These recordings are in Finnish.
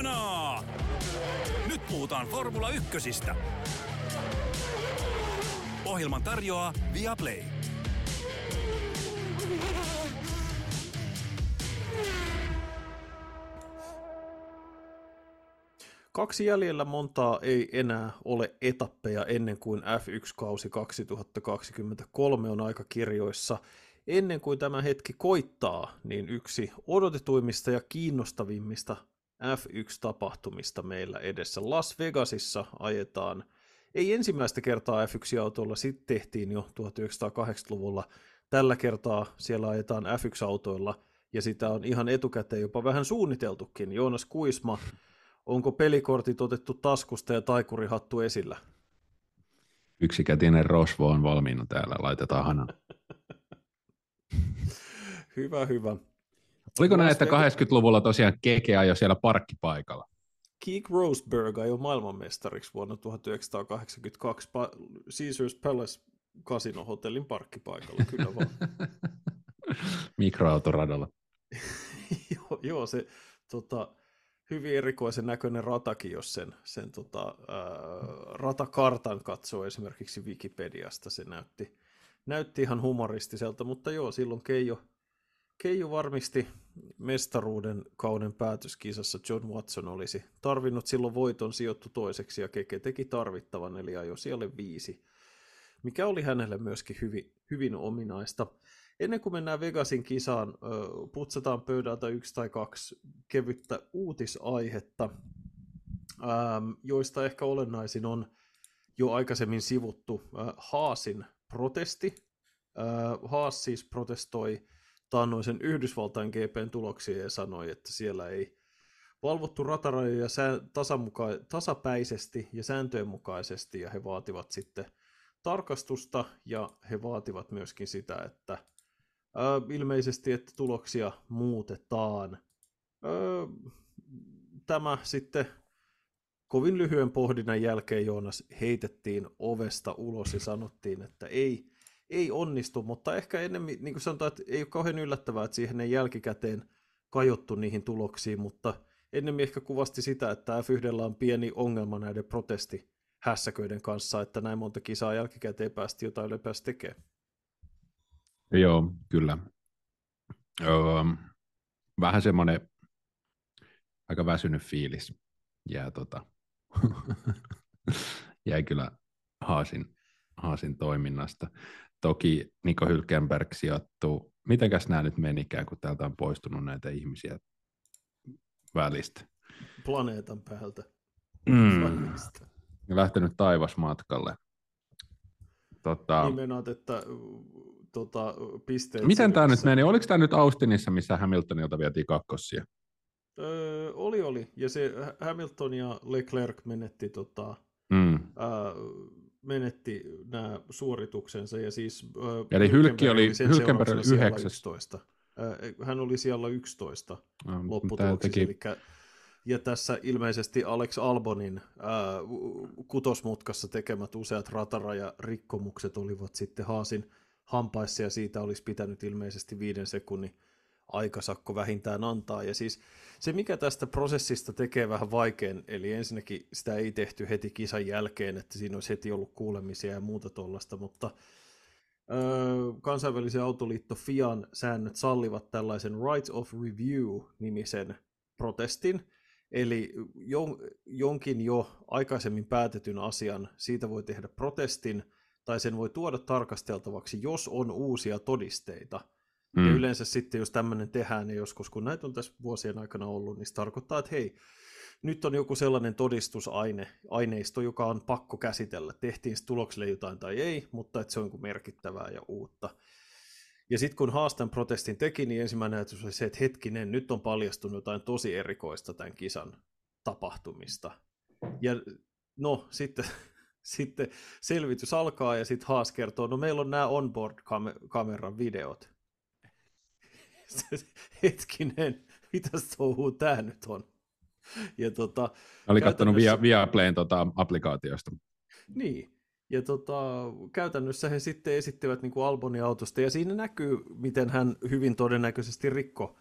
Ihanaa! Nyt puhutaan Formula Ykkösistä. Ohjelman tarjoaa Viaplay. Kaksi jäljellä montaa ei enää ole etappeja ennen kuin F1-kausi 2023 on aika kirjoissa. Ennen kuin tämä hetki koittaa, niin yksi odotetuimmista ja kiinnostavimmista F1-tapahtumista meillä edessä. Las Vegasissa ajetaan, ei ensimmäistä kertaa F1-autolla, sitten tehtiin jo 1980-luvulla. Tällä kertaa siellä ajetaan F1-autoilla, ja sitä on ihan etukäteen jopa vähän suunniteltukin. Joonas Kuisma, onko pelikortit otettu taskusta ja taikurihattu esillä? Yksikätinen rosvo on valmiina täällä, laitetaan hana. hyvä, hyvä. Oliko näin, että 80-luvulla tosiaan Keke ajoi siellä parkkipaikalla? Keek Roseberg ajoi maailmanmestariksi vuonna 1982 pa- Caesars Palace kasinohotellin parkkipaikalla, kyllä vaan. Mikroautoradalla. joo, joo, se tota, hyvin erikoisen näköinen ratakin, jos sen, sen tota, ää, ratakartan katsoo esimerkiksi Wikipediasta, se näytti, näytti ihan humoristiselta, mutta joo, silloin Keijo, Keijo varmisti mestaruuden kauden päätöskisassa. John Watson olisi tarvinnut silloin voiton sijoittu toiseksi ja Keke teki tarvittavan, eli ajoi siellä viisi, mikä oli hänelle myöskin hyvin, hyvin ominaista. Ennen kuin mennään Vegasin kisaan, putsataan pöydältä yksi tai kaksi kevyttä uutisaihetta, joista ehkä olennaisin on jo aikaisemmin sivuttu Haasin protesti. Haas siis protestoi taannoisen Yhdysvaltain GPn tuloksia ja sanoi, että siellä ei valvottu ratarajoja tasamuka- tasapäisesti ja sääntöjen mukaisesti, ja he vaativat sitten tarkastusta, ja he vaativat myöskin sitä, että ö, ilmeisesti, että tuloksia muutetaan. Ö, tämä sitten kovin lyhyen pohdinnan jälkeen Joonas heitettiin ovesta ulos ja sanottiin, että ei, ei onnistu, mutta ehkä enemmän, niin kuin sanotaan, että ei ole kauhean yllättävää, että siihen ei jälkikäteen kajottu niihin tuloksiin, mutta ennemmin ehkä kuvasti sitä, että F1 on pieni ongelma näiden protestihässäköiden kanssa, että näin monta kisaa jälkikäteen päästi jotain ylipäänsä tekemään. Joo, kyllä. Öö, vähän semmoinen aika väsynyt fiilis jää tota, jäi kyllä Haasin, Haasin toiminnasta. Toki Niko Hylkenberg sijoittuu, mitenkäs nämä nyt menikään, kun täältä on poistunut näitä ihmisiä välistä. Planeetan päältä. Mm. Lähtenyt taivasmatkalle. Tota... Nimenaat, että tota, pisteet... Miten tämä nyt meni? Oliko tämä nyt Austinissa, missä Hamiltonilta vietiin kakkossia? Öö, oli, oli. Ja se Hamilton ja Leclerc menetti, tota, mm. ää, menetti nämä suorituksensa. Ja siis, Eli Hylki oli, Hylkenberg oli 11. Ää, hän oli siellä 11 no, lopputuloksissa. Teki... Eli ja tässä ilmeisesti Alex Albonin ää, kutosmutkassa tekemät useat ratarajarikkomukset olivat sitten Haasin hampaissa ja siitä olisi pitänyt ilmeisesti viiden sekunnin aikasakko vähintään antaa. Ja siis se, mikä tästä prosessista tekee vähän vaikean, eli ensinnäkin sitä ei tehty heti kisan jälkeen, että siinä olisi heti ollut kuulemisia ja muuta tuollaista, mutta öö, kansainvälisen autoliitto FIAN säännöt sallivat tällaisen Right of Review-nimisen protestin, Eli jonkin jo aikaisemmin päätetyn asian, siitä voi tehdä protestin, tai sen voi tuoda tarkasteltavaksi, jos on uusia todisteita. Mm. Ja yleensä sitten, jos tämmöinen tehdään, niin joskus kun näitä on tässä vuosien aikana ollut, niin se tarkoittaa, että hei, nyt on joku sellainen todistusaine, aineisto, joka on pakko käsitellä. Tehtiin se tulokselle jotain tai ei, mutta että se on merkittävää ja uutta. Ja sitten kun haastan protestin teki, niin ensimmäinen ajatus oli se, että hetkinen, nyt on paljastunut jotain tosi erikoista tämän kisan tapahtumista. Ja no, sitten, sitten selvitys alkaa ja sitten Haas kertoo, no meillä on nämä onboard-kameran videot. Hetkinen, mitä touhuu tämä nyt on? Ja tota, Oli katsonut via, Viaplayn tota, applikaatiosta. Niin, ja tota, käytännössä he sitten esittivät niin Albonin autosta, ja siinä näkyy, miten hän hyvin todennäköisesti rikko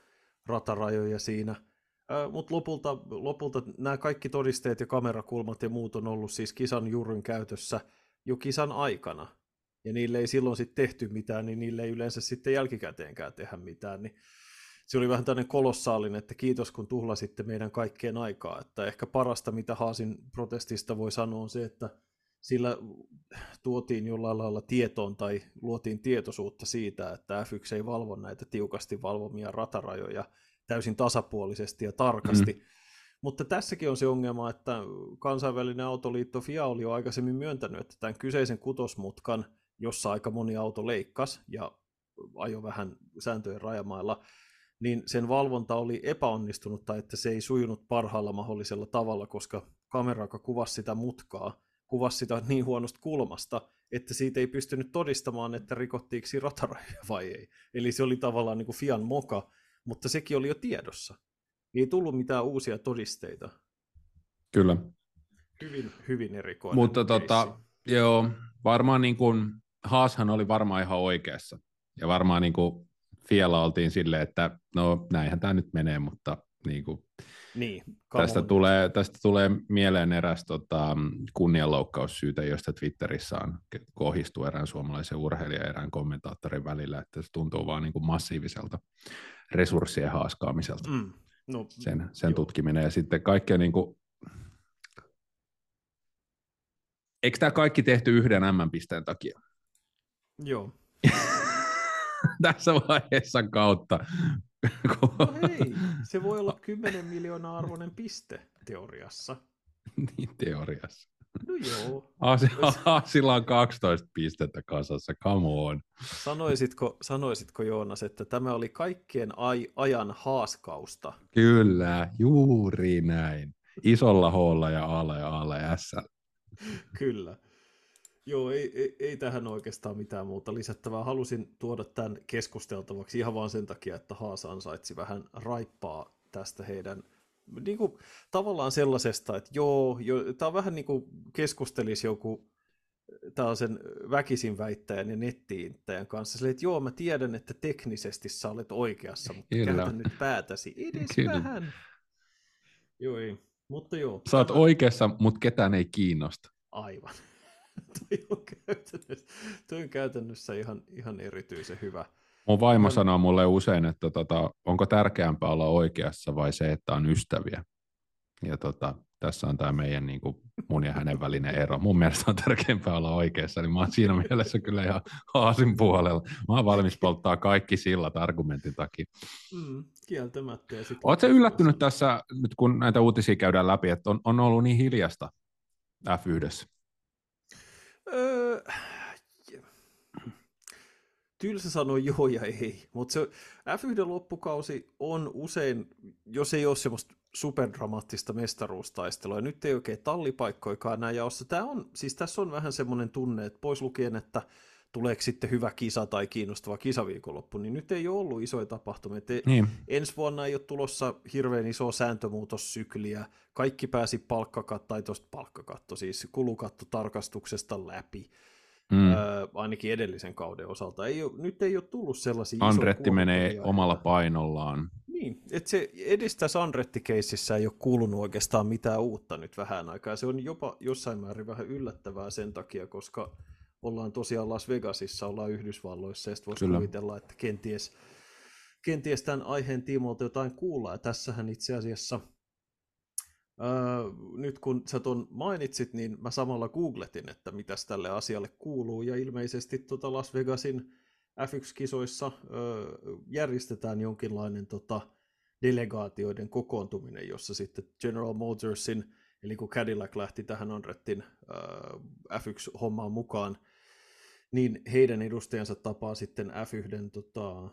ratarajoja siinä. Mutta lopulta, lopulta nämä kaikki todisteet ja kamerakulmat ja muut on ollut siis kisan juurin käytössä jo kisan aikana. Ja niille ei silloin sitten tehty mitään, niin niille ei yleensä sitten jälkikäteenkään tehdä mitään. Niin se oli vähän tämmöinen kolossaalinen, että kiitos kun tuhlasitte meidän kaikkeen aikaa. Että ehkä parasta, mitä Haasin protestista voi sanoa, on se, että sillä tuotiin jollain lailla tietoon tai luotiin tietoisuutta siitä, että F1 ei valvo näitä tiukasti valvomia ratarajoja täysin tasapuolisesti ja tarkasti. Mm. Mutta tässäkin on se ongelma, että kansainvälinen autoliitto FIA oli jo aikaisemmin myöntänyt, että tämän kyseisen kutosmutkan, jossa aika moni auto leikkas ja ajo vähän sääntöjen rajamailla, niin sen valvonta oli epäonnistunut tai että se ei sujunut parhaalla mahdollisella tavalla, koska kamera, joka kuvasi sitä mutkaa, kuvasi sitä niin huonosta kulmasta, että siitä ei pystynyt todistamaan, että rikottiinko ratarajoja vai ei. Eli se oli tavallaan niin kuin Fian moka, mutta sekin oli jo tiedossa. Ei tullut mitään uusia todisteita. Kyllä. Hyvin, hyvin erikoinen Mutta tota, joo, varmaan niin kuin, Haashan oli varmaan ihan oikeassa. Ja varmaan niin kuin Fialla oltiin silleen, että no näinhän tämä nyt menee, mutta niin kuin, niin, tästä, tulee, tästä tulee mieleen eräs tota, kunnianloukkaussyytä, josta Twitterissä on kohistu erään suomalaisen urheilijan ja erään kommentaattorin välillä, että se tuntuu vaan niin kuin massiiviselta resurssien haaskaamiselta. Mm. No, sen sen tutkiminen ja sitten kaikkea niin kuin... Eikö tämä kaikki tehty yhden M-pisteen takia? Joo. tässä vaiheessa kautta. No hei, se voi olla 10 miljoonaa arvoinen piste teoriassa. niin, teoriassa. No joo. Aasilla on 12 pistettä kasassa, come on. Sanoisitko, sanoisitko Joonas, että tämä oli kaikkien ai, ajan haaskausta? Kyllä, juuri näin. Isolla H ja A ja A ja S. Kyllä. Joo, ei, ei, ei tähän oikeastaan mitään muuta lisättävää. Halusin tuoda tämän keskusteltavaksi ihan vain sen takia, että Haasa ansaitsi vähän raippaa tästä heidän niin kuin, tavallaan sellaisesta, että joo, jo, tämä on vähän niin kuin keskustelisi joku tällaisen väkisin väittäjän ja nettiintäjän kanssa. Silleen, että joo, mä tiedän, että teknisesti sä olet oikeassa, mutta Kyllä. käytä nyt päätäsi edes Kyllä. vähän. Joo, ei. Mutta joo. Sä oot oikeassa, mutta ketään ei kiinnosta. Aivan. toi, on käytännössä, toi on käytännössä ihan, ihan erityisen hyvä. Mun vaimo on... sanoo mulle usein, että tota, onko tärkeämpää olla oikeassa vai se, että on ystäviä. Ja tota, tässä on tämä meidän niin kuin, mun ja hänen välinen ero. Mun mielestä on tärkeämpää olla oikeassa, niin mä oon siinä mielessä kyllä ihan haasin puolella. Mä oon valmis polttaa kaikki sillat argumentin takia. Mm, kieltämättä. Oletko yllättynyt tässä, nyt kun näitä uutisia käydään läpi, että on, on ollut niin hiljasta F1? Öö, tylsä sanoa joo ja ei, mutta se F1 loppukausi on usein, jos ei ole semmoista superdramaattista mestaruustaistelua, ja nyt ei oikein tallipaikkoikaan näin jaossa. Tämä on, siis tässä on vähän semmoinen tunne, että pois lukien, että tuleeko sitten hyvä kisa tai kiinnostava kisaviikonloppu, niin nyt ei ole ollut isoja tapahtumia. niin. Ensi vuonna ei ole tulossa hirveän iso sääntömuutossykliä. Kaikki pääsi palkkakatto, tai tuosta palkkakatto, siis kulukattotarkastuksesta läpi. Mm. Öö, ainakin edellisen kauden osalta. Ei ole, nyt ei ole tullut sellaisia Andretti menee omalla painollaan. Niin, että se edes tässä Andretti-keississä ei ole kuulunut oikeastaan mitään uutta nyt vähän aikaa. Se on jopa jossain määrin vähän yllättävää sen takia, koska ollaan tosiaan Las Vegasissa, ollaan Yhdysvalloissa, ja sitten voisi kuvitella, että kenties, kenties tämän aiheen tiimoilta jotain kuulla. Ja tässähän itse asiassa, ää, nyt kun sä ton mainitsit, niin mä samalla googletin, että mitäs tälle asialle kuuluu, ja ilmeisesti tota Las Vegasin F1-kisoissa ää, järjestetään jonkinlainen tota, delegaatioiden kokoontuminen, jossa sitten General Motorsin, eli kun Cadillac lähti tähän Andrettin F1-hommaan mukaan, niin heidän edustajansa tapaa sitten F1 tota,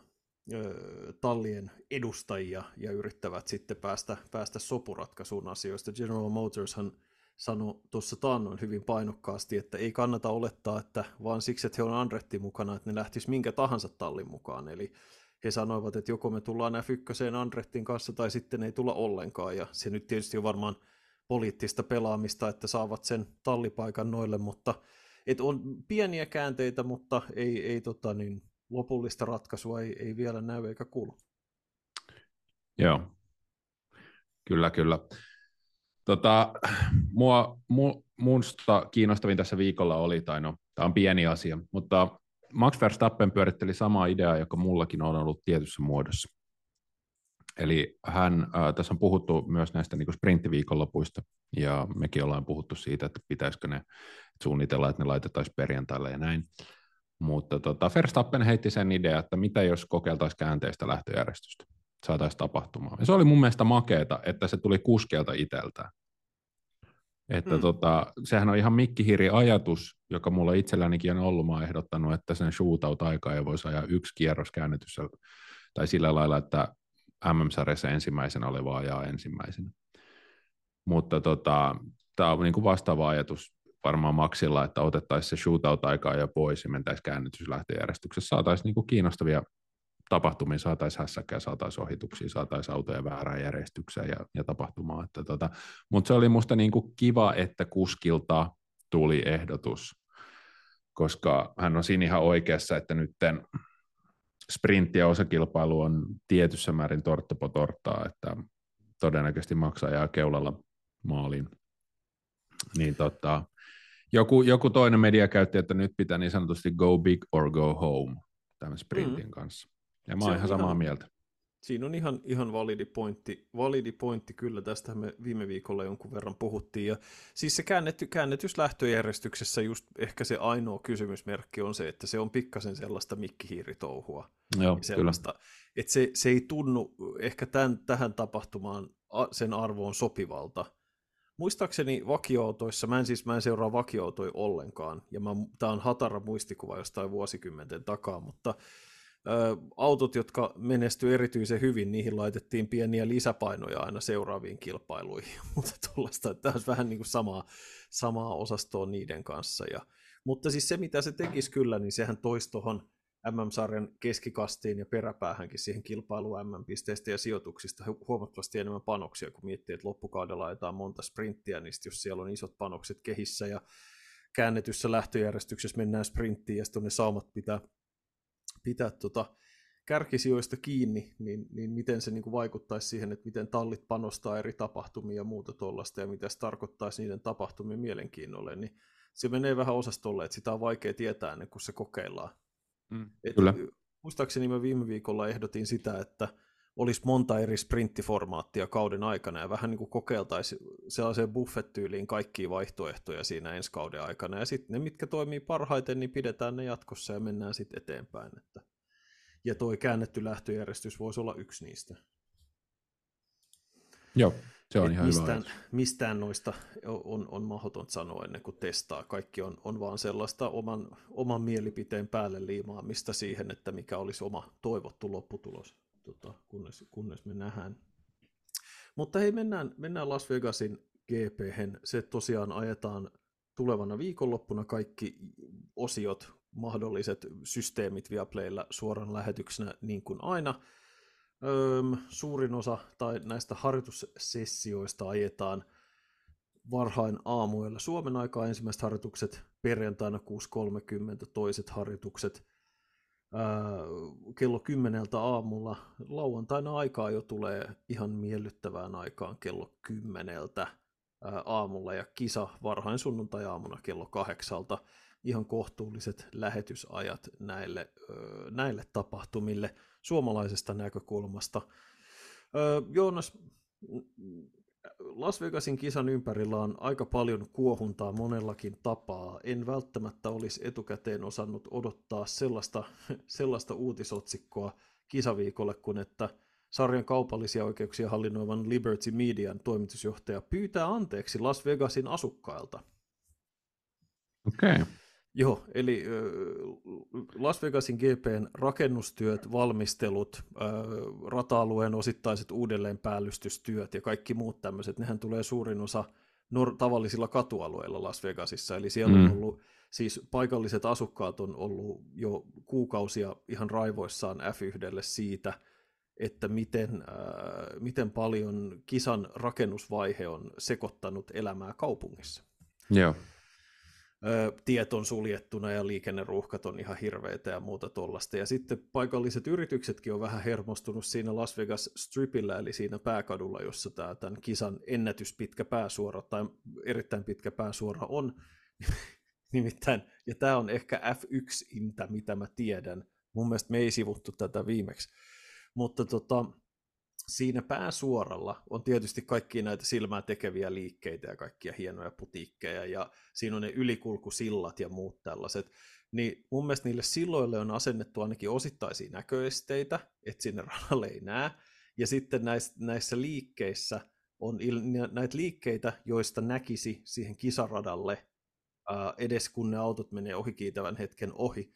tallien edustajia ja yrittävät sitten päästä, päästä sopuratkaisuun asioista. General Motorshan sanoi tuossa taannoin hyvin painokkaasti, että ei kannata olettaa, että vaan siksi, että he on Andretti mukana, että ne lähtis minkä tahansa tallin mukaan. Eli he sanoivat, että joko me tullaan F1 Andrettin kanssa tai sitten ei tulla ollenkaan. Ja se nyt tietysti on varmaan poliittista pelaamista, että saavat sen tallipaikan noille, mutta et on pieniä käänteitä, mutta ei, ei tota, niin, lopullista ratkaisua ei, ei vielä näy eikä kuulu. Joo. Kyllä, kyllä. Tota, mua, mu, musta kiinnostavin tässä viikolla oli, tai no, tämä on pieni asia, mutta Max Verstappen pyöritteli samaa ideaa, joka mullakin on ollut tietyssä muodossa. Eli hän, äh, tässä on puhuttu myös näistä niin sprinttiviikonlopuista, ja mekin ollaan puhuttu siitä, että pitäisikö ne suunnitella, että ne laitettaisiin perjantaille ja näin. Mutta tota, Verstappen heitti sen idea, että mitä jos kokeiltaisiin käänteistä lähtöjärjestystä, saataisiin tapahtumaan. Ja se oli mun mielestä makeeta, että se tuli kuskelta itseltään. Että mm. tota, sehän on ihan mikkihiri ajatus, joka mulla itsellänikin on ollut. Mä oon ehdottanut, että sen shootout-aikaa ei voisi ajaa yksi kierros käännetyssä, tai sillä lailla, että MM-sarjassa ensimmäisenä oleva ajaa ensimmäisenä. Mutta tota, tämä on niin kuin vastaava ajatus varmaan maksilla, että otettaisiin se shootout-aikaa jo pois ja mentäisiin käännytyslähtöjärjestyksessä. Saataisiin niin kuin kiinnostavia tapahtumia, saataisiin hässäkkää, saataisiin ohituksia, saataisiin autoja väärään järjestykseen ja, ja tapahtumaa. Että tota, mutta se oli musta niin kuin kiva, että kuskilta tuli ehdotus, koska hän on siinä ihan oikeassa, että nytten sprintti ja osakilpailu on tietyssä määrin torttapo torttaa, että todennäköisesti maksaa jää keulalla maaliin. Niin tota, joku, joku toinen media käytti, että nyt pitää niin sanotusti go big or go home tämän sprintin mm. kanssa. Ja mä oon ihan samaa ihan, mieltä. Siinä on ihan, ihan validi, pointti, validi pointti kyllä, tästä me viime viikolla jonkun verran puhuttiin. Ja siis se käännetty, käännetys lähtöjärjestyksessä just ehkä se ainoa kysymysmerkki on se, että se on pikkasen sellaista mikkihiiritouhua. Joo, sellaista, kyllä. Että se, se ei tunnu ehkä tämän, tähän tapahtumaan sen arvoon sopivalta. Muistaakseni vakioautoissa, mä en siis mä en seuraa vakioautoja ollenkaan, ja tämä on hatara muistikuva jostain vuosikymmenten takaa, mutta autot, jotka menestyivät erityisen hyvin, niihin laitettiin pieniä lisäpainoja aina seuraaviin kilpailuihin, mutta tuollaista, että tämä olisi vähän niin kuin samaa, samaa osastoa niiden kanssa. Ja, mutta siis se, mitä se tekisi kyllä, niin sehän toisi tuohon MM-sarjan keskikastiin ja peräpäähänkin siihen kilpailuun MM-pisteistä ja sijoituksista huomattavasti enemmän panoksia, kun miettii, että loppukaudella ajetaan monta sprinttiä, niin jos siellä on isot panokset kehissä ja käännetyssä lähtöjärjestyksessä mennään sprinttiin ja sitten ne saumat pitää pitää tota kärkisijoista kiinni, niin, niin miten se niin kuin vaikuttaisi siihen, että miten tallit panostaa eri tapahtumia ja muuta tuollaista, ja mitä se tarkoittaisi niiden tapahtumien mielenkiinnolle, niin se menee vähän osastolle, että sitä on vaikea tietää ennen kuin se kokeillaan. Mm, Et, kyllä. Muistaakseni mä viime viikolla ehdotin sitä, että olisi monta eri sprinttiformaattia kauden aikana ja vähän niin kuin kokeiltaisiin sellaiseen buffet-tyyliin kaikkia vaihtoehtoja siinä ensi kauden aikana. Ja sitten ne, mitkä toimii parhaiten, niin pidetään ne jatkossa ja mennään sitten eteenpäin. Että... Ja toi käännetty lähtöjärjestys voisi olla yksi niistä. Joo, se on ihan mistään, hyvä. Mistään noista on, on mahdotonta sanoa ennen kuin testaa. Kaikki on, on vaan sellaista oman, oman mielipiteen päälle liimaamista siihen, että mikä olisi oma toivottu lopputulos tota, kunnes, kunnes me nähdään. Mutta hei, mennään, mennään Las Vegasin gp Se tosiaan ajetaan tulevana viikonloppuna kaikki osiot, mahdolliset systeemit Viaplaylla suoran lähetyksenä niin kuin aina. Öm, suurin osa tai näistä harjoitussessioista ajetaan varhain aamuilla Suomen aikaa ensimmäiset harjoitukset, perjantaina 6.30 toiset harjoitukset, kello kymmeneltä aamulla. Lauantaina aikaa jo tulee ihan miellyttävään aikaan kello kymmeneltä aamulla ja kisa varhain sunnuntai-aamuna kello kahdeksalta. Ihan kohtuulliset lähetysajat näille, näille tapahtumille suomalaisesta näkökulmasta. Joonas, Las Vegasin kisan ympärillä on aika paljon kuohuntaa monellakin tapaa. En välttämättä olisi etukäteen osannut odottaa sellaista, sellaista uutisotsikkoa kisaviikolle, kun että sarjan kaupallisia oikeuksia hallinnoivan Liberty Median toimitusjohtaja pyytää anteeksi Las Vegasin asukkailta. Okei. Okay. Joo, eli Las Vegasin GPn rakennustyöt, valmistelut, rata-alueen osittaiset uudelleenpäällystystyöt ja kaikki muut tämmöiset, nehän tulee suurin osa nor- tavallisilla katualueilla Las Vegasissa, eli siellä mm. on ollut, siis paikalliset asukkaat on ollut jo kuukausia ihan raivoissaan F1 siitä, että miten, äh, miten paljon kisan rakennusvaihe on sekoittanut elämää kaupungissa. Joo. Tiet on suljettuna ja liikenneruuhkat on ihan hirveitä ja muuta tuollaista. Ja sitten paikalliset yrityksetkin on vähän hermostunut siinä Las Vegas Stripillä, eli siinä pääkadulla, jossa tämä tämän kisan ennätyspitkä pääsuora tai erittäin pitkä pääsuora on. Nimittäin, ja tämä on ehkä F1-intä, mitä mä tiedän. Mun mielestä me ei sivuttu tätä viimeksi. Mutta tota, siinä pääsuoralla on tietysti kaikki näitä silmää tekeviä liikkeitä ja kaikkia hienoja putiikkeja ja siinä on ne ylikulkusillat ja muut tällaiset. Niin mun mielestä niille silloille on asennettu ainakin osittaisia näköesteitä, että sinne radalle ei näe. Ja sitten näissä, näissä liikkeissä on il- näitä liikkeitä, joista näkisi siihen kisaradalle ää, edes kun ne autot menee ohikiitävän hetken ohi,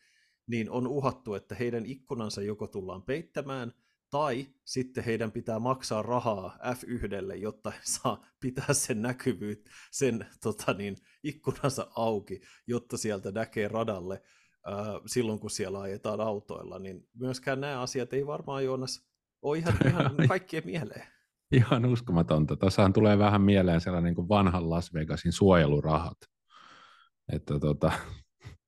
niin on uhattu, että heidän ikkunansa joko tullaan peittämään – tai sitten heidän pitää maksaa rahaa F1, jotta he saa pitää sen näkyvyyt, sen tota niin, ikkunansa auki, jotta sieltä näkee radalle äh, silloin, kun siellä ajetaan autoilla. Niin myöskään nämä asiat ei varmaan, Joonas, ole ihan, ihan kaikkien mieleen. Ihan uskomatonta. Tuossahan tulee vähän mieleen sellainen niin kuin vanhan Las Vegasin suojelurahat. Että tota,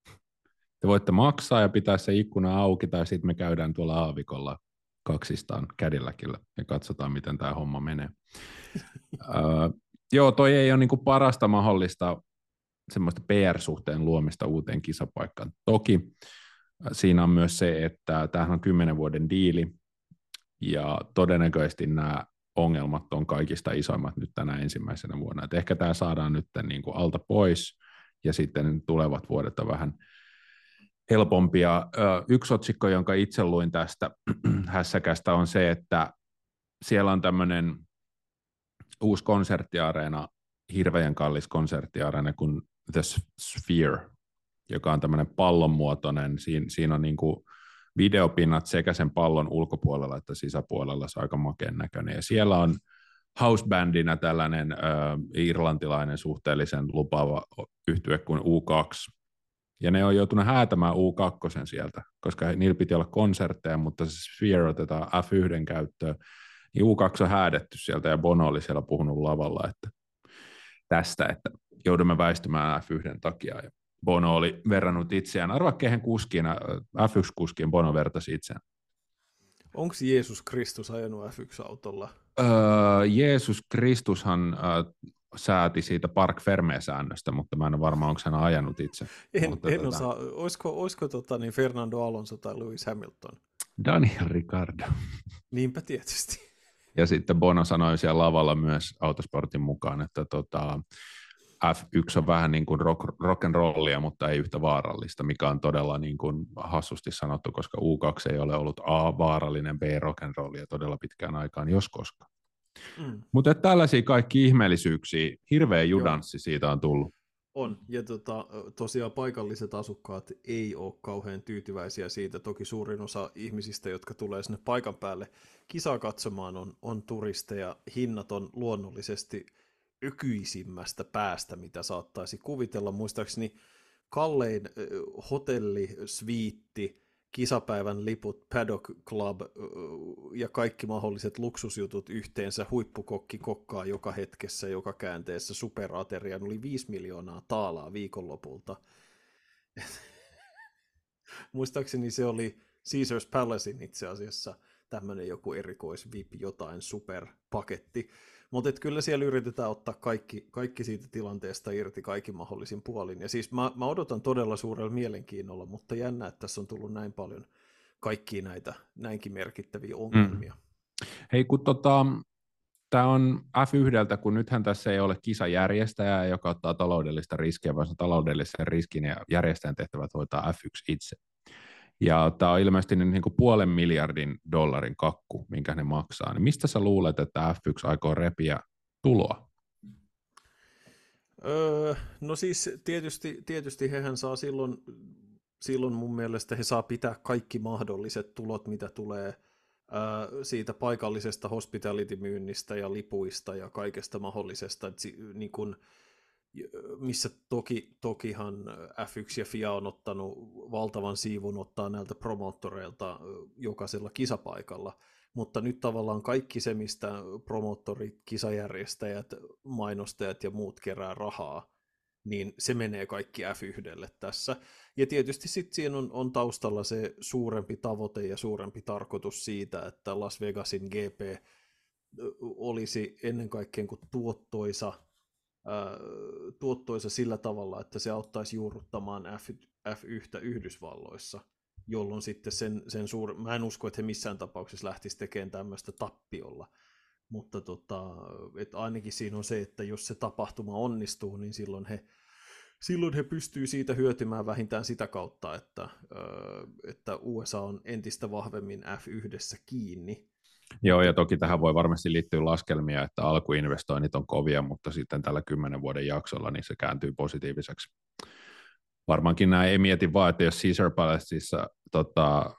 te voitte maksaa ja pitää se ikkuna auki, tai sitten me käydään tuolla aavikolla kaksistaan kädilläkillä ja katsotaan, miten tämä homma menee. uh, joo, toi ei ole niinku parasta mahdollista semmoista PR-suhteen luomista uuteen kisapaikkaan. Toki siinä on myös se, että tämähän on kymmenen vuoden diili, ja todennäköisesti nämä ongelmat on kaikista isoimmat nyt tänä ensimmäisenä vuonna. Et ehkä tämä saadaan nyt niin kuin alta pois, ja sitten tulevat vuodet on vähän helpompia. Yksi otsikko, jonka itse luin tästä hässäkästä, on se, että siellä on tämmöinen uusi konserttiareena, hirveän kallis konserttiareena kuin The Sphere, joka on tämmöinen pallonmuotoinen. Siinä, siinä on niin kuin videopinnat sekä sen pallon ulkopuolella että sisäpuolella, se on aika makeen näköinen. Ja siellä on housebandina tällainen ö, irlantilainen suhteellisen lupaava yhtye kuin U2, ja ne on joutunut häätämään U2 sieltä, koska niillä piti olla konsertteja, mutta se Sphere otetaan F1 käyttöön. Niin U2 on häädetty sieltä ja Bono oli siellä puhunut lavalla että tästä, että joudumme väistymään F1 takia. Ja Bono oli verrannut itseään. Arvaa kehen kuskina, F1-kuskien Bono vertasi itseään. Onko Jeesus Kristus ajanut F1-autolla? Öö, Jeesus Kristushan sääti siitä Park Ferme-säännöstä, mutta mä en ole varma, onko hän ajanut itse. En, mutta en tota... osaa. Olisiko, olisiko tota, niin Fernando Alonso tai Lewis Hamilton? Daniel Ricardo. Niinpä tietysti. Ja sitten Bono sanoi siellä lavalla myös autosportin mukaan, että tota, F1 on vähän niin kuin rock, rock and rollia, mutta ei yhtä vaarallista, mikä on todella niin kuin hassusti sanottu, koska U2 ei ole ollut A vaarallinen, B rock and rollia todella pitkään aikaan, jos koskaan. Mm. Mutta tällaisia kaikki ihmeellisyyksiä, hirveä judanssi Joo. siitä on tullut. On, ja tota, tosiaan paikalliset asukkaat ei ole kauhean tyytyväisiä siitä. Toki suurin osa ihmisistä, jotka tulee sinne paikan päälle kisaa katsomaan, on, on turisteja. Hinnat on luonnollisesti ökyisimmästä päästä, mitä saattaisi kuvitella. Muistaakseni kallein hotelli, sviitti, kisapäivän liput, Paddock Club ja kaikki mahdolliset luksusjutut yhteensä, huippukokki kokkaa joka hetkessä, joka käänteessä, superateria, oli 5 miljoonaa taalaa viikonlopulta. Muistaakseni se oli Caesars Palacein itse asiassa tämmöinen joku erikois VIP jotain superpaketti. Mutta kyllä siellä yritetään ottaa kaikki, kaikki siitä tilanteesta irti kaikin mahdollisin puolin. Ja siis mä, mä odotan todella suurella mielenkiinnolla, mutta jännä, että tässä on tullut näin paljon kaikkia näitä näinkin merkittäviä ongelmia. Mm. Hei, kun tota, tämä on F1, kun nythän tässä ei ole kisajärjestäjää, joka ottaa taloudellista riskiä, vaan se taloudellisen riskin ja järjestäjän tehtävät hoitaa F1 itse. Ja tämä on ilmeisesti niin kuin puolen miljardin dollarin kakku, minkä ne maksaa. Niin mistä sä luulet, että F1 aikoo repiä tuloa? Öö, no siis tietysti, tietysti hehän saa silloin, silloin mun mielestä he saa pitää kaikki mahdolliset tulot, mitä tulee öö, siitä paikallisesta hospitality-myynnistä ja lipuista ja kaikesta mahdollisesta. Et, niin kun, missä toki, tokihan F1 ja FIA on ottanut valtavan siivun ottaa näiltä promoottoreilta jokaisella kisapaikalla, mutta nyt tavallaan kaikki se, mistä promoottorit, kisajärjestäjät, mainostajat ja muut kerää rahaa, niin se menee kaikki F1 tässä. Ja tietysti sitten siinä on, on taustalla se suurempi tavoite ja suurempi tarkoitus siitä, että Las Vegasin GP olisi ennen kaikkea kuin tuottoisa, tuottoisa sillä tavalla, että se auttaisi juurruttamaan F, F1 Yhdysvalloissa, jolloin sitten sen, sen suur... mä en usko, että he missään tapauksessa lähtisi tekemään tämmöistä tappiolla, mutta tota, et ainakin siinä on se, että jos se tapahtuma onnistuu, niin silloin he, silloin he pystyy siitä hyötymään vähintään sitä kautta, että, että USA on entistä vahvemmin F1 kiinni. Joo, ja toki tähän voi varmasti liittyä laskelmia, että alkuinvestoinnit on kovia, mutta sitten tällä kymmenen vuoden jaksolla niin se kääntyy positiiviseksi. Varmaankin näin ei mieti vaan, että jos Caesar Palaceissa tota,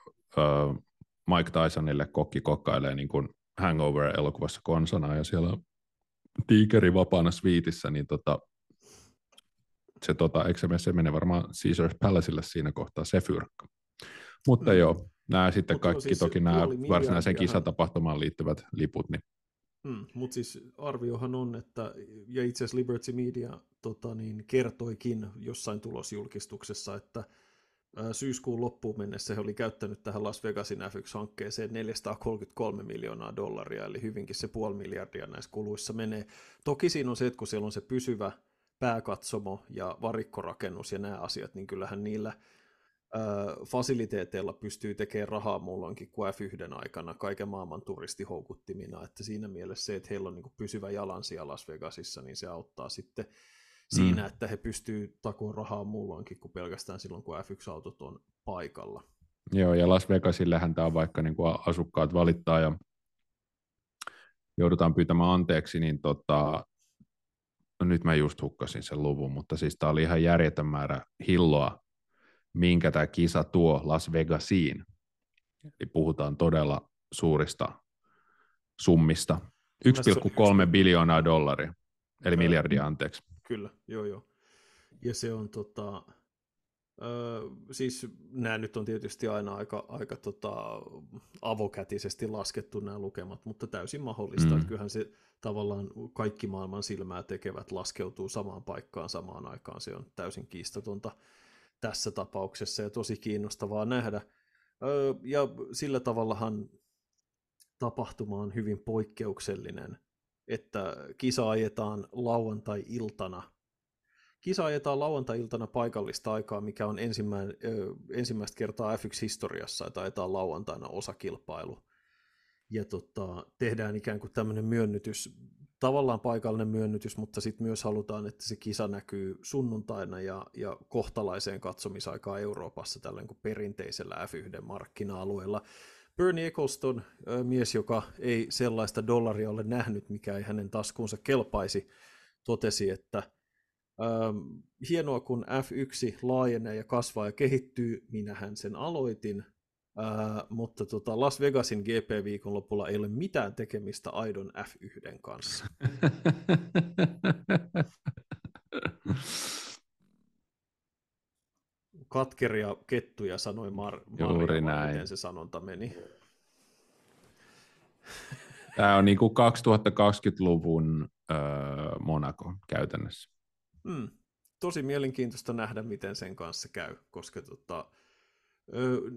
Mike Tysonille kokki kokkailee niin kuin Hangover-elokuvassa konsana ja siellä on tiikeri vapaana sviitissä, niin tota, se, tota, eikö se, se menee varmaan Caesars Palacelle siinä kohtaa se fyrkka. Mutta mm. joo, nämä sitten Mut kaikki siis toki nämä varsinaiseen kisatapahtumaan liittyvät liput. Niin. Mm, Mutta siis arviohan on, että, ja itse asiassa Liberty Media tota, niin, kertoikin jossain tulosjulkistuksessa, että syyskuun loppuun mennessä he oli käyttänyt tähän Las Vegasin F1-hankkeeseen 433 miljoonaa dollaria, eli hyvinkin se puoli miljardia näissä kuluissa menee. Toki siinä on se, että kun siellä on se pysyvä pääkatsomo ja varikkorakennus ja nämä asiat, niin kyllähän niillä fasiliteeteilla pystyy tekemään rahaa muulloinkin kuin F1 aikana kaiken maailman turistihoukuttimina, että siinä mielessä se, että heillä on niin pysyvä jalansija Las Vegasissa, niin se auttaa sitten siinä, mm. että he pystyy takoon rahaa muulloinkin kuin pelkästään silloin, kun F1-autot on paikalla. Joo, ja Las Vegasillehän tämä on vaikka niin kuin asukkaat valittaa ja joudutaan pyytämään anteeksi, niin tota, no nyt mä just hukkasin sen luvun, mutta siis tämä oli ihan järjetön määrä hilloa, minkä tämä kisa tuo Las Vegasiin. Eli puhutaan todella suurista summista. 1,3 biljoonaa dollaria, eli miljardia anteeksi. Kyllä, joo joo. Ja se on tota, Öö, siis nämä nyt on tietysti aina aika, aika tota, avokätisesti laskettu nämä lukemat, mutta täysin mahdollista, mm. että kyllähän se tavallaan kaikki maailman silmää tekevät laskeutuu samaan paikkaan samaan aikaan, se on täysin kiistatonta tässä tapauksessa ja tosi kiinnostavaa nähdä. Ja sillä tavallahan tapahtuma on hyvin poikkeuksellinen, että kisa ajetaan lauantai-iltana Kisa ajetaan lauantai-iltana paikallista aikaa, mikä on ensimmäinen, ensimmäistä kertaa F1-historiassa, että ajetaan lauantaina osakilpailu. Ja tota, tehdään ikään kuin tämmöinen myönnytys, tavallaan paikallinen myönnytys, mutta sitten myös halutaan, että se kisa näkyy sunnuntaina ja, ja kohtalaiseen katsomisaikaan Euroopassa tällä kuin perinteisellä F1-markkina-alueella. Bernie Eccleston, mies, joka ei sellaista dollaria ole nähnyt, mikä ei hänen taskuunsa kelpaisi, totesi, että hienoa, kun F1 laajenee ja kasvaa ja kehittyy, minähän sen aloitin, äh, mutta tota Las Vegasin GP-viikonlopulla ei ole mitään tekemistä aidon F1 kanssa. Katkeria kettuja sanoi Mar- Juuri näin. miten se sanonta meni. Tämä on niin kuin 2020-luvun äh, Monaco käytännössä. Mm. Tosi mielenkiintoista nähdä, miten sen kanssa käy, koska tota,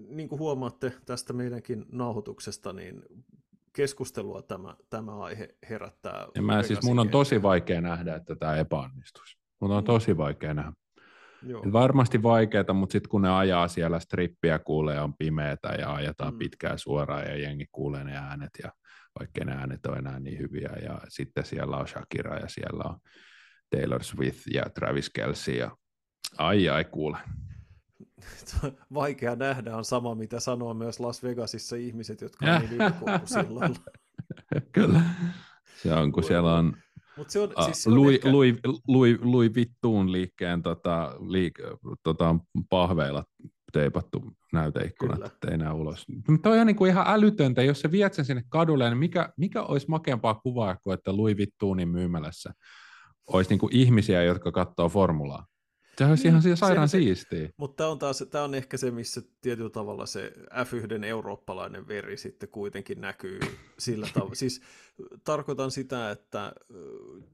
niin kuin huomaatte tästä meidänkin nauhoituksesta, niin keskustelua tämä, tämä aihe herättää. Ja mä siis, mun on tosi vaikea nähdä, että tämä epäonnistuisi. Mun on mm. tosi vaikea nähdä. Joo. Varmasti vaikeaa, mutta sitten kun ne ajaa siellä strippiä, kuulee on pimeätä ja ajetaan mm. pitkään suoraan ja jengi kuulee ne äänet ja vaikka ne äänet on enää niin hyviä ja sitten siellä on Shakira ja siellä on Taylor Swift ja Travis Kelsey ja ai ai kuule. Vaikea nähdä on sama, mitä sanoo myös Las Vegasissa ihmiset, jotka on niin silloin. Kyllä. Se on, kun siellä on Mut se on, siis se on Louis, ehkä... Louis, Louis, Louis Vittuun liikkeen tota, liik, tota, pahveilla teipattu näyteikkunat, että ei näe ulos. Mutta on niin kuin ihan älytöntä, jos sä viet sen sinne kadulle, niin mikä, mikä olisi makeampaa kuvaa kuin että Louis Vittuunin myymälässä olisi niin kuin ihmisiä, jotka katsoo formulaa. Se olisi niin, ihan siellä sairaan se, siistiä. Mutta tämä on, taas, tämä on ehkä se, missä tietyllä tavalla se F1 eurooppalainen veri sitten kuitenkin näkyy sillä tavalla. siis tarkoitan sitä, että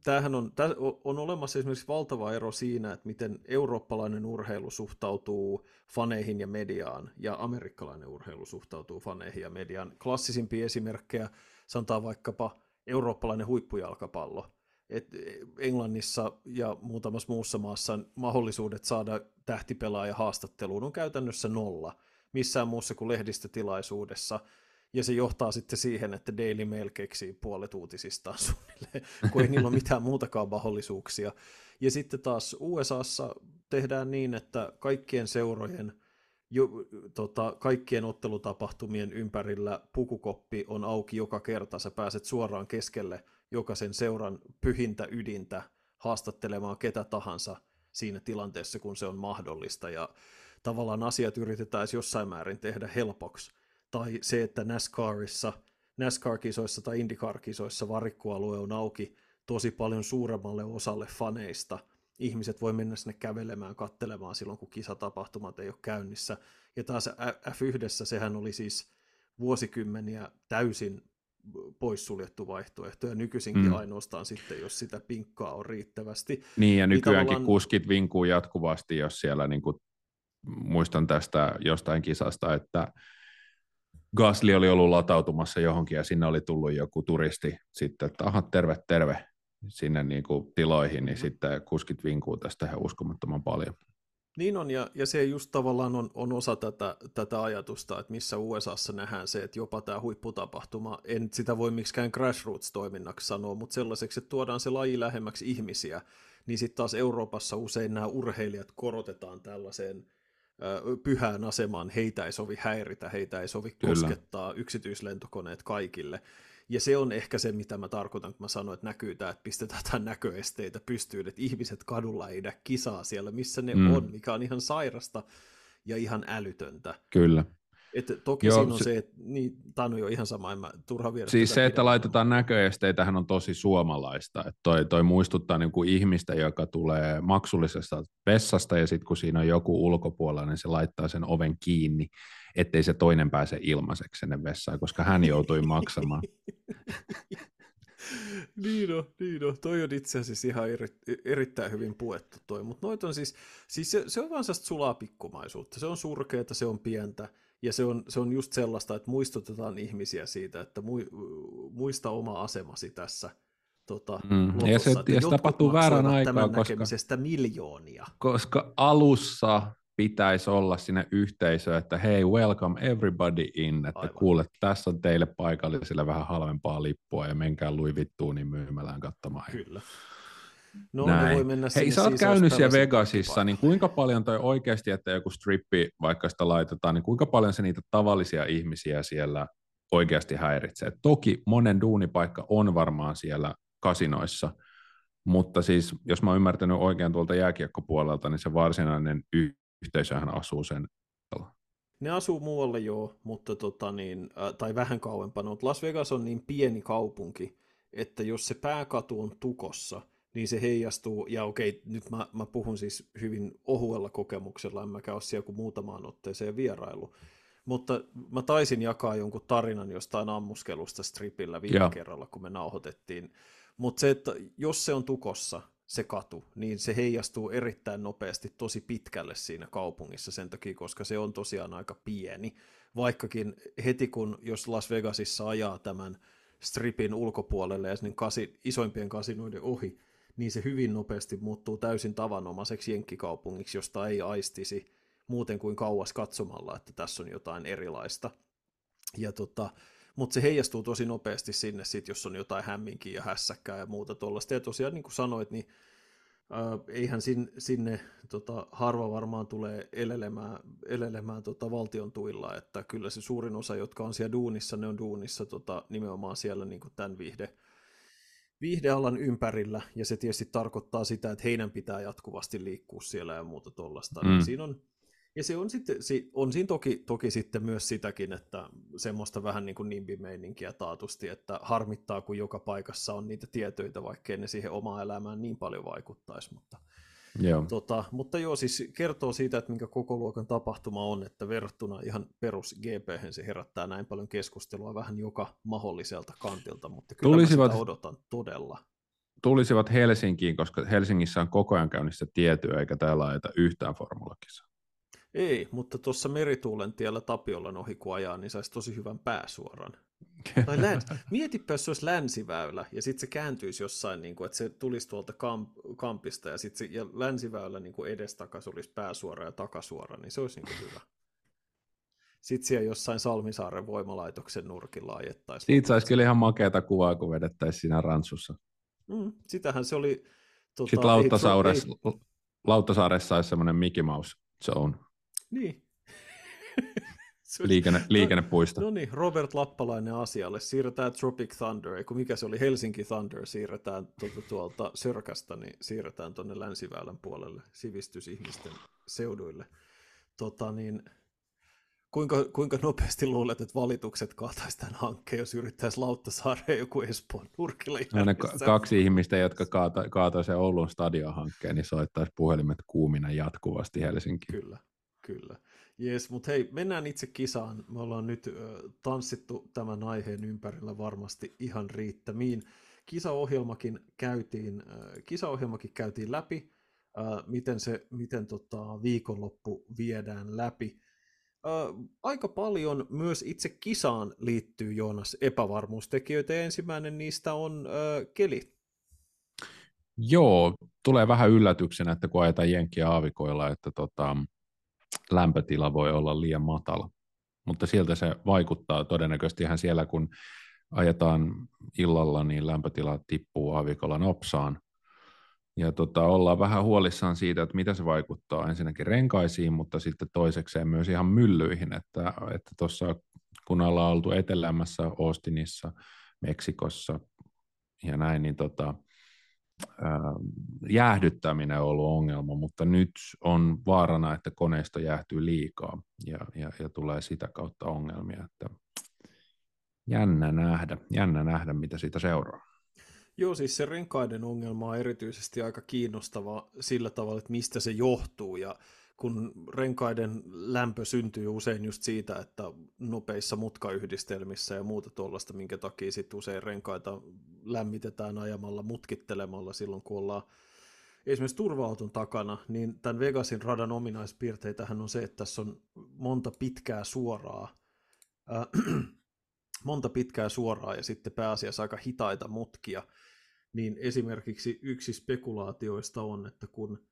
tämähän on, tämä on olemassa esimerkiksi valtava ero siinä, että miten eurooppalainen urheilu suhtautuu faneihin ja mediaan, ja amerikkalainen urheilu suhtautuu faneihin ja mediaan. Klassisimpia esimerkkejä sanotaan vaikkapa eurooppalainen huippujalkapallo, et Englannissa ja muutamassa muussa maassa mahdollisuudet saada tähtipelaaja haastatteluun on käytännössä nolla missään muussa kuin lehdistötilaisuudessa. Ja se johtaa sitten siihen, että Daily Mail keksii puolet uutisistaan suunnilleen, kun ei niillä ole mitään muutakaan mahdollisuuksia. Ja sitten taas USAssa tehdään niin, että kaikkien seurojen, jo, tota, kaikkien ottelutapahtumien ympärillä pukukoppi on auki joka kerta, sä pääset suoraan keskelle jokaisen seuran pyhintä ydintä haastattelemaan ketä tahansa siinä tilanteessa, kun se on mahdollista, ja tavallaan asiat yritetään jossain määrin tehdä helpoksi. Tai se, että NASCARissa, NASCAR-kisoissa tai IndyCar-kisoissa varikkoalue on auki tosi paljon suuremmalle osalle faneista. Ihmiset voi mennä sinne kävelemään, kattelemaan silloin, kun kisatapahtumat ei ole käynnissä. Ja taas F1, sehän oli siis vuosikymmeniä täysin poissuljettu vaihtoehto, ja nykyisinkin mm. ainoastaan sitten, jos sitä pinkkaa on riittävästi. Niin, ja niin nykyäänkin tavallaan... kuskit vinkuu jatkuvasti, jos siellä, niin kuin, muistan tästä jostain kisasta, että Gasli oli ollut latautumassa johonkin, ja sinne oli tullut joku turisti sitten, että aha, terve, terve, sinne niin kuin tiloihin, niin mm. sitten kuskit vinkuu tästä ihan uskomattoman paljon. Niin on, ja, ja se just tavallaan on, on osa tätä, tätä ajatusta, että missä USAssa nähdään se, että jopa tämä huipputapahtuma, en sitä voi miksikään grassroots-toiminnaksi sanoa, mutta sellaiseksi, että tuodaan se laji lähemmäksi ihmisiä, niin sitten taas Euroopassa usein nämä urheilijat korotetaan tällaiseen ö, pyhään asemaan, heitä ei sovi häiritä, heitä ei sovi Kyllä. koskettaa yksityislentokoneet kaikille, ja se on ehkä se, mitä mä tarkoitan, kun mä sanoin, että näkyy tämä, että pistetään näköesteitä pystyyn, että ihmiset kadulla ei näe kisaa siellä, missä ne mm. on, mikä on ihan sairasta ja ihan älytöntä. Kyllä. Et toki Joo, siinä on se, se että niin, tämä on jo ihan sama, en mä turha viedä Siis se, että pidä. laitetaan näköesteitähän on tosi suomalaista. Että toi, toi muistuttaa niin kuin ihmistä, joka tulee maksullisesta vessasta ja sitten kun siinä on joku ulkopuolella, niin se laittaa sen oven kiinni ettei se toinen pääse ilmaiseksi sinne vessaan, koska hän joutui maksamaan. niin on, niin on. Toi on itse asiassa ihan eri, erittäin hyvin puettu toi, mutta noit on siis, siis se, se on vaan sellaista sulaa pikkumaisuutta. Se on surkeata, se on pientä, ja se on, se on just sellaista, että muistutetaan ihmisiä siitä, että muista oma asemasi tässä tota, mm. lotossa, ja se, ja se tapahtuu väärän aikaa, koska, miljoonia. Koska alussa pitäisi olla sinne yhteisö, että hei, welcome everybody in, että Aivan. kuule, tässä on teille paikallisille vähän halvempaa lippua ja menkää Louis Vuittonin myymälään katsomaan. Kyllä. No, Näin. voi mennä Hei, sä oot käynyt siellä Vegasissa, niin kuinka paljon toi oikeasti, että joku strippi, vaikka sitä laitetaan, niin kuinka paljon se niitä tavallisia ihmisiä siellä oikeasti häiritsee? Toki monen duunipaikka on varmaan siellä kasinoissa, mutta siis jos mä oon ymmärtänyt oikein tuolta jääkiekkopuolelta, niin se varsinainen yhteisöhän asuu sen ne asuu muualle joo, mutta tota niin, äh, tai vähän kauempana, mutta Las Vegas on niin pieni kaupunki, että jos se pääkatu on tukossa, niin se heijastuu, ja okei, nyt mä, mä puhun siis hyvin ohuella kokemuksella, en mäkään ole siellä kuin muutamaan otteeseen vierailu, mutta mä taisin jakaa jonkun tarinan jostain ammuskelusta stripillä viime kerralla, kun me nauhoitettiin, mutta se, että jos se on tukossa, se katu, niin se heijastuu erittäin nopeasti tosi pitkälle siinä kaupungissa sen takia, koska se on tosiaan aika pieni. Vaikkakin heti kun, jos Las Vegasissa ajaa tämän stripin ulkopuolelle ja sinne kasi, isoimpien kasinoiden ohi, niin se hyvin nopeasti muuttuu täysin tavanomaiseksi jenkkikaupungiksi, josta ei aistisi muuten kuin kauas katsomalla, että tässä on jotain erilaista. Ja tota, mutta se heijastuu tosi nopeasti sinne, sit, jos on jotain hämminkiä ja hässäkkää ja muuta tuollaista. Ja tosiaan, niin kuin sanoit, niin äh, eihän sinne, sinne tota, harva varmaan tulee elelemään, elelemään tota, valtion tuilla, että kyllä se suurin osa, jotka on siellä duunissa, ne on duunissa tota, nimenomaan siellä niin kuin tämän viihde, viihdealan ympärillä, ja se tietysti tarkoittaa sitä, että heidän pitää jatkuvasti liikkua siellä ja muuta tuollaista. Niin mm. Siinä on, ja se on, sitten, on siinä toki, toki sitten myös sitäkin, että semmoista vähän niin kuin nimbimeininkiä taatusti, että harmittaa, kun joka paikassa on niitä tietöitä, vaikkei ne siihen omaan elämään niin paljon vaikuttaisi, mutta Joo. Tota, mutta joo, siis kertoo siitä, että minkä koko luokan tapahtuma on, että verrattuna ihan perus gp se herättää näin paljon keskustelua vähän joka mahdolliselta kantilta, mutta kyllä Tulisivat... mä sitä odotan todella tulisivat Helsinkiin, koska Helsingissä on koko ajan käynnissä tietyä, eikä täällä ajeta yhtään formulakisaa. Ei, mutta tuossa merituulen tiellä Tapiolan ohi kun ajaa, niin saisi tosi hyvän pääsuoran. Tai läns... Mietipä, jos se olisi länsiväylä, ja sitten se kääntyisi jossain, niin kuin, että se tulisi tuolta kamp, kampista, ja sitten ja länsiväylä niin kuin edestakas olisi pääsuora ja takasuora, niin se olisi niin kuin hyvä. Sitten siellä jossain Salmisaaren voimalaitoksen nurkilla ajettaisiin. Siitä saisi kyllä ihan makeata kuvaa, kun vedettäisiin siinä rantsussa. Mm, sitähän se oli... Tuota, Sitten ei... Lauttasaaressa olisi semmoinen Mickey Mouse Zone. Niin. Liikenne, liikennepuisto. No, no niin, Robert Lappalainen asialle. Siirretään Tropic Thunder, kun mikä se oli, Helsinki Thunder, siirretään tuolta, tuolta Sörkästä, niin siirretään tuonne Länsiväylän puolelle sivistysihmisten seuduille. Tota, niin, kuinka, kuinka nopeasti luulet, että valitukset kaataisi tämän hankkeen, jos yrittäisi Lauttasaareen joku Espoon nurkilla? No kaksi ihmistä, jotka kaata, kaatoi sen Oulun stadionhankkeen, niin soittaisi puhelimet kuumina jatkuvasti Helsinkiin. Kyllä, kyllä. Jes, mutta hei, mennään itse kisaan. Me ollaan nyt ö, tanssittu tämän aiheen ympärillä varmasti ihan riittämiin. Kisaohjelmakin käytiin, ö, kisaohjelmakin käytiin läpi, ö, miten se miten tota, viikonloppu viedään läpi aika paljon myös itse kisaan liittyy Joonas epävarmuustekijöitä ensimmäinen niistä on ö, keli. Joo, tulee vähän yllätyksenä, että kun ajetaan jenkkiä aavikoilla, että tota, lämpötila voi olla liian matala. Mutta sieltä se vaikuttaa todennäköisesti ihan siellä, kun ajetaan illalla, niin lämpötila tippuu aavikolla nopsaan ja tota, ollaan vähän huolissaan siitä, että mitä se vaikuttaa ensinnäkin renkaisiin, mutta sitten toisekseen myös ihan myllyihin, että tuossa että kun ollaan oltu etelämässä Austinissa, Meksikossa ja näin, niin tota, jäähdyttäminen on ollut ongelma, mutta nyt on vaarana, että koneisto jäähtyy liikaa ja, ja, ja tulee sitä kautta ongelmia, että jännä nähdä, jännä nähdä, mitä siitä seuraa. Joo, siis se renkaiden ongelma on erityisesti aika kiinnostava sillä tavalla, että mistä se johtuu ja kun renkaiden lämpö syntyy usein just siitä, että nopeissa mutkayhdistelmissä ja muuta tuollaista, minkä takia sitten usein renkaita lämmitetään ajamalla, mutkittelemalla silloin, kun ollaan esimerkiksi turva-auton takana, niin tämän Vegasin radan ominaispiirteitähän on se, että tässä on monta pitkää suoraa, äh, monta pitkää suoraa ja sitten pääasiassa aika hitaita mutkia, niin esimerkiksi yksi spekulaatioista on, että kun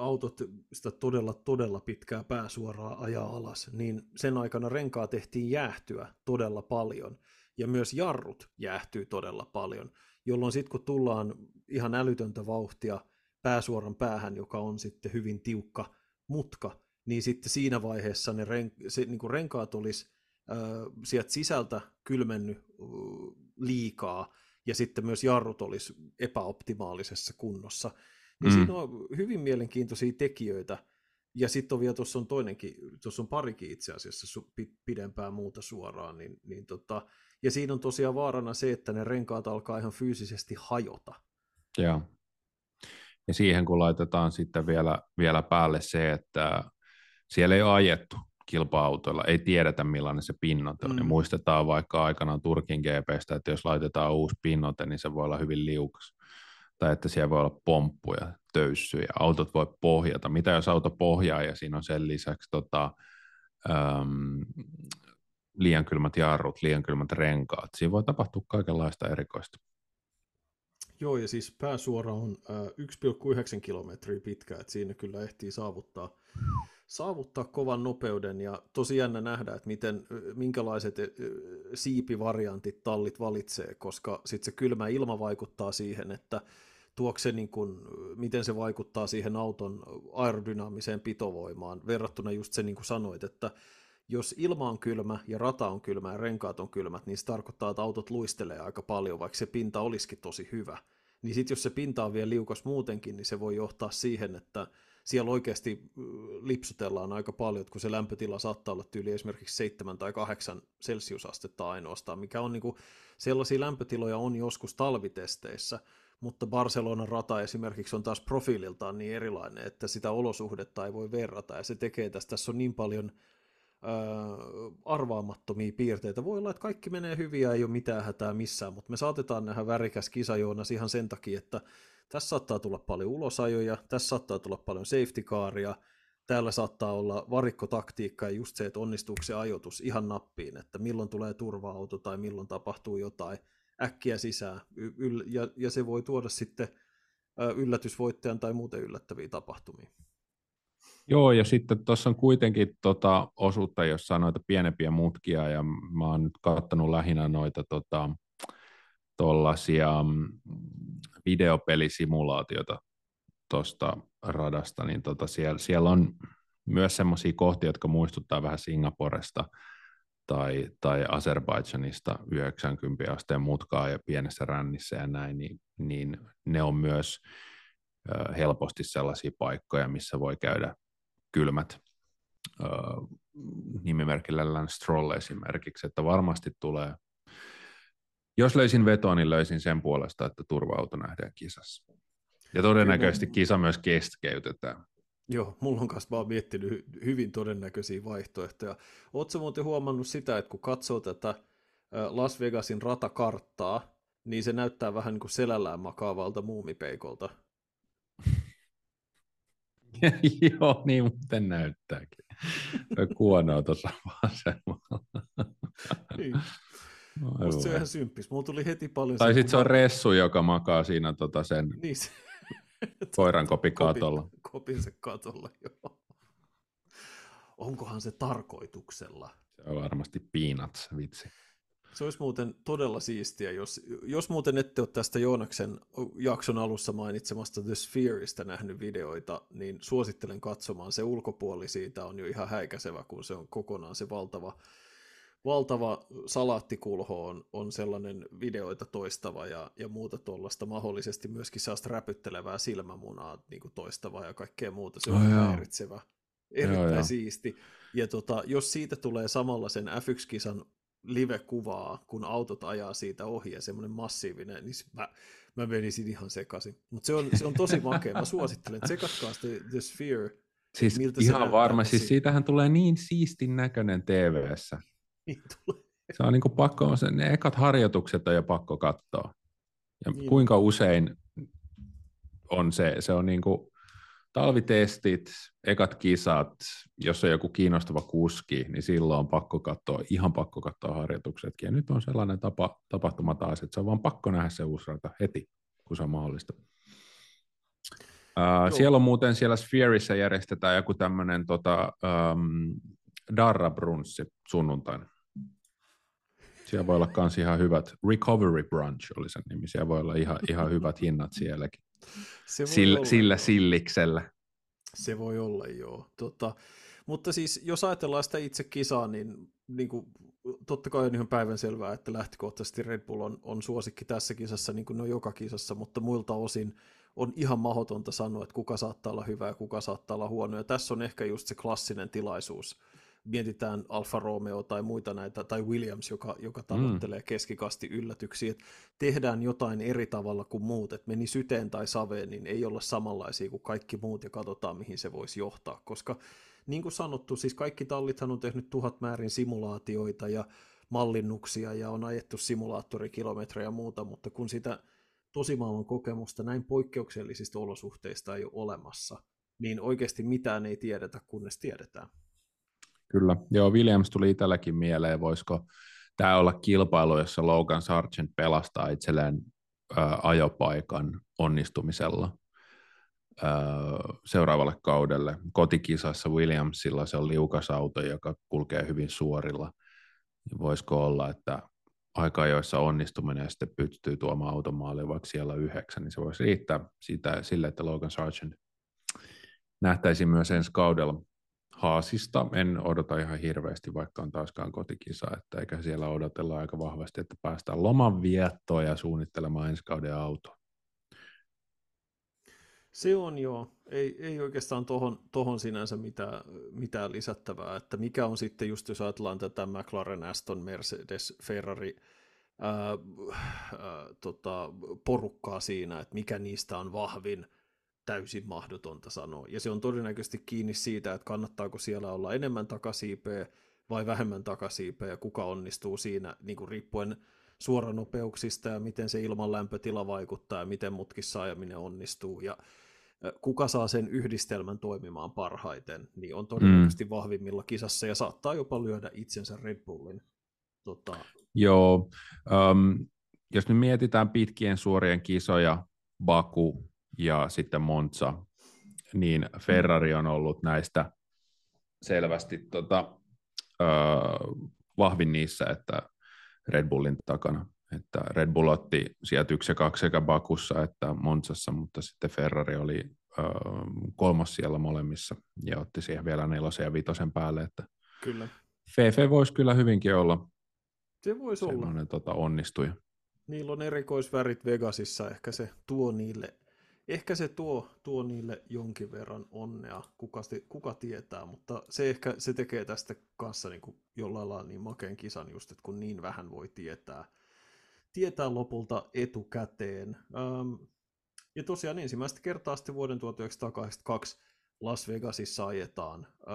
autot sitä todella, todella pitkää pääsuoraa ajaa alas, niin sen aikana renkaa tehtiin jäähtyä todella paljon, ja myös jarrut jäähtyy todella paljon, jolloin sitten kun tullaan ihan älytöntä vauhtia pääsuoran päähän, joka on sitten hyvin tiukka mutka, niin sitten siinä vaiheessa ne ren, se, niin kuin renkaat olisi äh, sieltä sisältä kylmennyt äh, liikaa, ja sitten myös jarrut olisi epäoptimaalisessa kunnossa. Niin mm. siinä on hyvin mielenkiintoisia tekijöitä, ja sitten on vielä tuossa on toinenkin, tuossa on parikin itse asiassa pidempää muuta suoraan, niin, niin tota, ja siinä on tosiaan vaarana se, että ne renkaat alkaa ihan fyysisesti hajota. Joo. Ja siihen kun laitetaan sitten vielä, vielä päälle se, että siellä ei ole ajettu kilpa-autoilla, ei tiedetä millainen se pinnote on. Mm. Ja muistetaan vaikka aikanaan Turkin GPstä, että jos laitetaan uusi pinnote, niin se voi olla hyvin liukas. Tai että siellä voi olla pomppuja, töyssyjä, autot voi pohjata. Mitä jos auto pohjaa ja siinä on sen lisäksi tota, äm, liian kylmät jarrut, liian kylmät renkaat. Siinä voi tapahtua kaikenlaista erikoista. Joo, ja siis pääsuora on äh, 1,9 kilometriä pitkä, että siinä kyllä ehtii saavuttaa saavuttaa kovan nopeuden ja tosi jännä nähdä, että miten, minkälaiset siipivariantit tallit valitsee, koska sitten se kylmä ilma vaikuttaa siihen, että tuokse niin kun, miten se vaikuttaa siihen auton aerodynaamiseen pitovoimaan, verrattuna just se niin kuin sanoit, että jos ilma on kylmä ja rata on kylmä ja renkaat on kylmät, niin se tarkoittaa, että autot luistelee aika paljon, vaikka se pinta olisikin tosi hyvä. Niin sitten jos se pinta on vielä liukas muutenkin, niin se voi johtaa siihen, että siellä oikeasti lipsutellaan aika paljon, kun se lämpötila saattaa olla tyyli esimerkiksi 7 tai 8 celsiusastetta ainoastaan, mikä on niin kuin, sellaisia lämpötiloja on joskus talvitesteissä, mutta Barcelonan rata esimerkiksi on taas profiililtaan niin erilainen, että sitä olosuhdetta ei voi verrata, ja se tekee tästä, tässä on niin paljon arvaamattomia piirteitä. Voi olla, että kaikki menee hyvin ja ei ole mitään hätää missään, mutta me saatetaan nähdä värikäs kisajoonas ihan sen takia, että tässä saattaa tulla paljon ulosajoja, tässä saattaa tulla paljon safety caria, täällä saattaa olla varikkotaktiikka ja just se, että onnistuuko se ajoitus ihan nappiin, että milloin tulee turva-auto tai milloin tapahtuu jotain äkkiä sisään, ja, ja se voi tuoda sitten yllätysvoittajan tai muuten yllättäviä tapahtumia. Joo, ja sitten tuossa on kuitenkin tota osuutta, jos on noita pienempiä mutkia, ja mä oon nyt kattanut lähinnä noita tota, tuollaisia mm, videopelisimulaatiota tuosta radasta, niin tota siellä, siellä on myös semmoisia kohtia, jotka muistuttaa vähän Singaporesta tai, tai Azerbaidžanista 90 asteen mutkaa ja pienessä rännissä ja näin, niin, niin ne on myös helposti sellaisia paikkoja, missä voi käydä kylmät nimimerkillä Lance Stroll esimerkiksi, että varmasti tulee, jos löysin vetoa, niin löysin sen puolesta, että turva-auto nähdään kisassa. Ja todennäköisesti kisa myös keskeytetään. Joo, mulla on kanssa vaan miettinyt hyvin todennäköisiä vaihtoehtoja. Oletko muuten huomannut sitä, että kun katsoo tätä Las Vegasin ratakarttaa, niin se näyttää vähän niin kuin selällään makaavalta muumipeikolta. Joo, niin muuten näyttääkin. Kuonoa tuossa vasemmalla. Niin. Musta se on ihan symppis. Mulla tuli heti paljon... Tai sitten se on Ressu, joka makaa siinä tota sen niin se... koiran kopi katolla. Kopin, kopin se katolla, joo. Onkohan se tarkoituksella? Se on varmasti peanuts, vitsi. Se olisi muuten todella siistiä, jos, jos muuten ette ole tästä Joonaksen jakson alussa mainitsemasta The Sphereista nähnyt videoita, niin suosittelen katsomaan. Se ulkopuoli siitä on jo ihan häikäisevä, kun se on kokonaan se valtava, valtava salaattikulho on, on sellainen videoita toistava ja, ja muuta tuollaista, mahdollisesti myöskin sellaista räpyttelevää silmämunaa niin kuin toistavaa ja kaikkea muuta. Se on oh, häiritsevä, erittäin joo, siisti. Ja tota, jos siitä tulee samalla sen F1-kisan live-kuvaa, kun autot ajaa siitä ohi ja semmoinen massiivinen, niin mä, mä menisin ihan sekaisin. Mutta se on, se on tosi makea. Mä suosittelen, tsekatkaa The, The Sphere. Siis miltä ihan varma, siis siitähän tulee niin siistin näköinen TV-ssä. Niin tulee. Se on niin kuin pakko, ne ekat harjoitukset on jo pakko katsoa. Ja niin. kuinka usein on se, se on niin kuin, talvitestit, ekat kisat, jos on joku kiinnostava kuski, niin silloin on pakko katsoa, ihan pakko katsoa harjoituksetkin. Ja nyt on sellainen tapa, tapahtuma taas, että se on vaan pakko nähdä se uusi rata heti, kun se on mahdollista. Uh, siellä on muuten siellä Sphereissä järjestetään joku tämmöinen tota, um, Darra Brunssi sunnuntaina. Siellä voi olla myös ihan hyvät, Recovery Brunch oli sen nimi, siellä voi olla ihan, ihan hyvät hinnat sielläkin. Se sillä, olla, sillä silliksellä. Se voi olla, joo. Tota, mutta siis jos ajatellaan sitä itse kisaa, niin, niin kuin, totta kai on ihan päivän selvää, että lähtökohtaisesti Red Bull on, on suosikki tässä kisassa, niin kuin ne on joka kisassa, mutta muilta osin on ihan mahdotonta sanoa, että kuka saattaa olla hyvä ja kuka saattaa olla huono. Ja tässä on ehkä just se klassinen tilaisuus mietitään Alfa Romeo tai muita näitä, tai Williams, joka, joka mm. tavoittelee mm. keskikasti yllätyksiä, että tehdään jotain eri tavalla kuin muut, että meni syteen tai saveen, niin ei olla samanlaisia kuin kaikki muut ja katsotaan, mihin se voisi johtaa, koska niin kuin sanottu, siis kaikki tallithan on tehnyt tuhat määrin simulaatioita ja mallinnuksia ja on ajettu simulaattorikilometrejä ja muuta, mutta kun sitä tosimaailman kokemusta näin poikkeuksellisista olosuhteista ei ole olemassa, niin oikeasti mitään ei tiedetä, kunnes tiedetään. Kyllä, joo, Williams tuli itselläkin mieleen, voisiko tämä olla kilpailu, jossa Logan Sargent pelastaa itselleen ää, ajopaikan onnistumisella ää, seuraavalle kaudelle. Kotikisassa Williamsilla se on liukas auto, joka kulkee hyvin suorilla. Voisiko olla, että aika ajoissa onnistuminen ja sitten pystyy tuomaan automaaliin vaikka siellä yhdeksän, niin se voisi riittää siitä, sille, että Logan Sargent nähtäisiin myös ensi kaudella Haasista en odota ihan hirveästi, vaikka on taaskaan kotikisa, että eikä siellä odotella aika vahvasti, että päästään loman viettoon ja suunnittelemaan ensi kauden autoa. Se on joo. Ei, ei oikeastaan tohon, tohon sinänsä mitään, mitään lisättävää. Että mikä on sitten just, jos ajatellaan tätä McLaren, Aston, Mercedes, Ferrari ää, ää, tota, porukkaa siinä, että mikä niistä on vahvin, täysin mahdotonta sanoa. Ja se on todennäköisesti kiinni siitä, että kannattaako siellä olla enemmän takasiipeä vai vähemmän takasiipeä ja kuka onnistuu siinä niin kuin riippuen suoranopeuksista ja miten se ilman lämpötila vaikuttaa ja miten mutkissa ajaminen onnistuu ja kuka saa sen yhdistelmän toimimaan parhaiten, niin on todennäköisesti mm. vahvimmilla kisassa ja saattaa jopa lyödä itsensä Red Bullin. Tota... Joo, um, jos me mietitään pitkien suorien kisoja, Baku ja sitten Monza, niin Ferrari on ollut näistä selvästi tota, uh, vahvin niissä, että Red Bullin takana. Että Red Bull otti sieltä yksi ja kaksi sekä Bakussa että Monzassa, mutta sitten Ferrari oli ö, kolmas siellä molemmissa ja otti siihen vielä nelosen ja vitosen päälle. Että kyllä. Fefe voisi kyllä hyvinkin olla se voisi olla. Tota, onnistuja. Niillä on erikoisvärit Vegasissa, ehkä se tuo niille, ehkä se tuo, tuo niille jonkin verran onnea, kuka, kuka tietää, mutta se ehkä se tekee tästä kanssa niin kuin jollain lailla niin makeen kisan just, että kun niin vähän voi tietää, tietää lopulta etukäteen. Ähm, ja tosiaan ensimmäistä kertaa sitten vuoden 1982 Las Vegasissa ajetaan. Öö,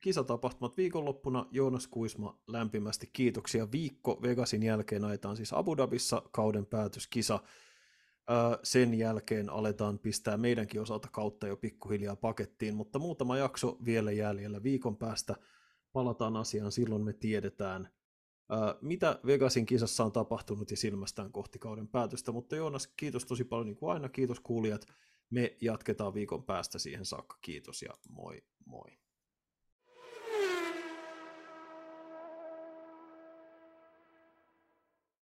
kisatapahtumat viikonloppuna. Joonas Kuisma, lämpimästi kiitoksia. Viikko Vegasin jälkeen ajetaan siis Abu Dhabissa kauden päätöskisa. Sen jälkeen aletaan pistää meidänkin osalta kautta jo pikkuhiljaa pakettiin, mutta muutama jakso vielä jäljellä. Viikon päästä palataan asiaan, silloin me tiedetään, mitä Vegasin kisassa on tapahtunut ja silmästään kohti kauden päätöstä. Mutta Joonas, kiitos tosi paljon niin kuin aina, kiitos kuulijat. Me jatketaan viikon päästä siihen saakka. Kiitos ja moi moi.